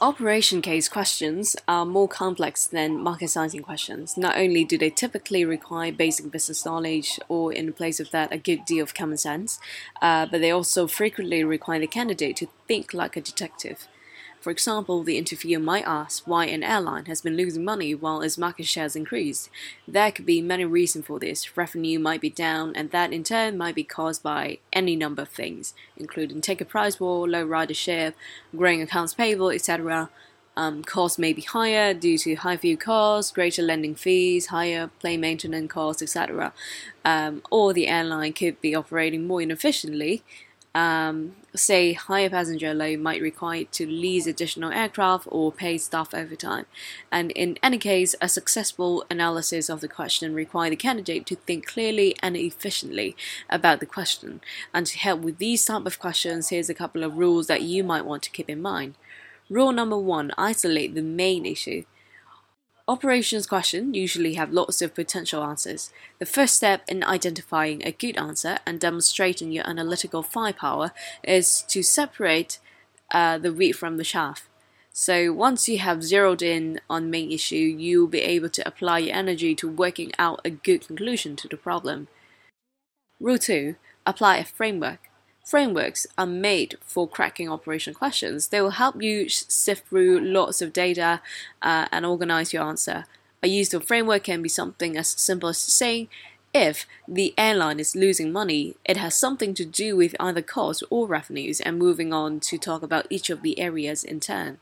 Operation case questions are more complex than market sizing questions. Not only do they typically require basic business knowledge or, in place of that, a good deal of common sense, uh, but they also frequently require the candidate to think like a detective. For example, the interviewer might ask why an airline has been losing money while its market shares increased. There could be many reasons for this. Revenue might be down, and that in turn might be caused by any number of things, including ticket price war, low ridership, growing accounts payable, etc. Um, costs may be higher due to high fuel costs, greater lending fees, higher plane maintenance costs, etc. Um, or the airline could be operating more inefficiently um, say higher passenger load might require to lease additional aircraft or pay staff overtime. And in any case, a successful analysis of the question requires the candidate to think clearly and efficiently about the question. And to help with these type of questions, here's a couple of rules that you might want to keep in mind. Rule number one: isolate the main issue. Operations questions usually have lots of potential answers. The first step in identifying a good answer and demonstrating your analytical firepower is to separate uh, the wheat from the chaff. So once you have zeroed in on main issue, you'll be able to apply your energy to working out a good conclusion to the problem. Rule 2. Apply a framework. Frameworks are made for cracking operational questions. They will help you sift through lots of data uh, and organize your answer. A useful framework can be something as simple as saying, if the airline is losing money, it has something to do with either costs or revenues, and moving on to talk about each of the areas in turn.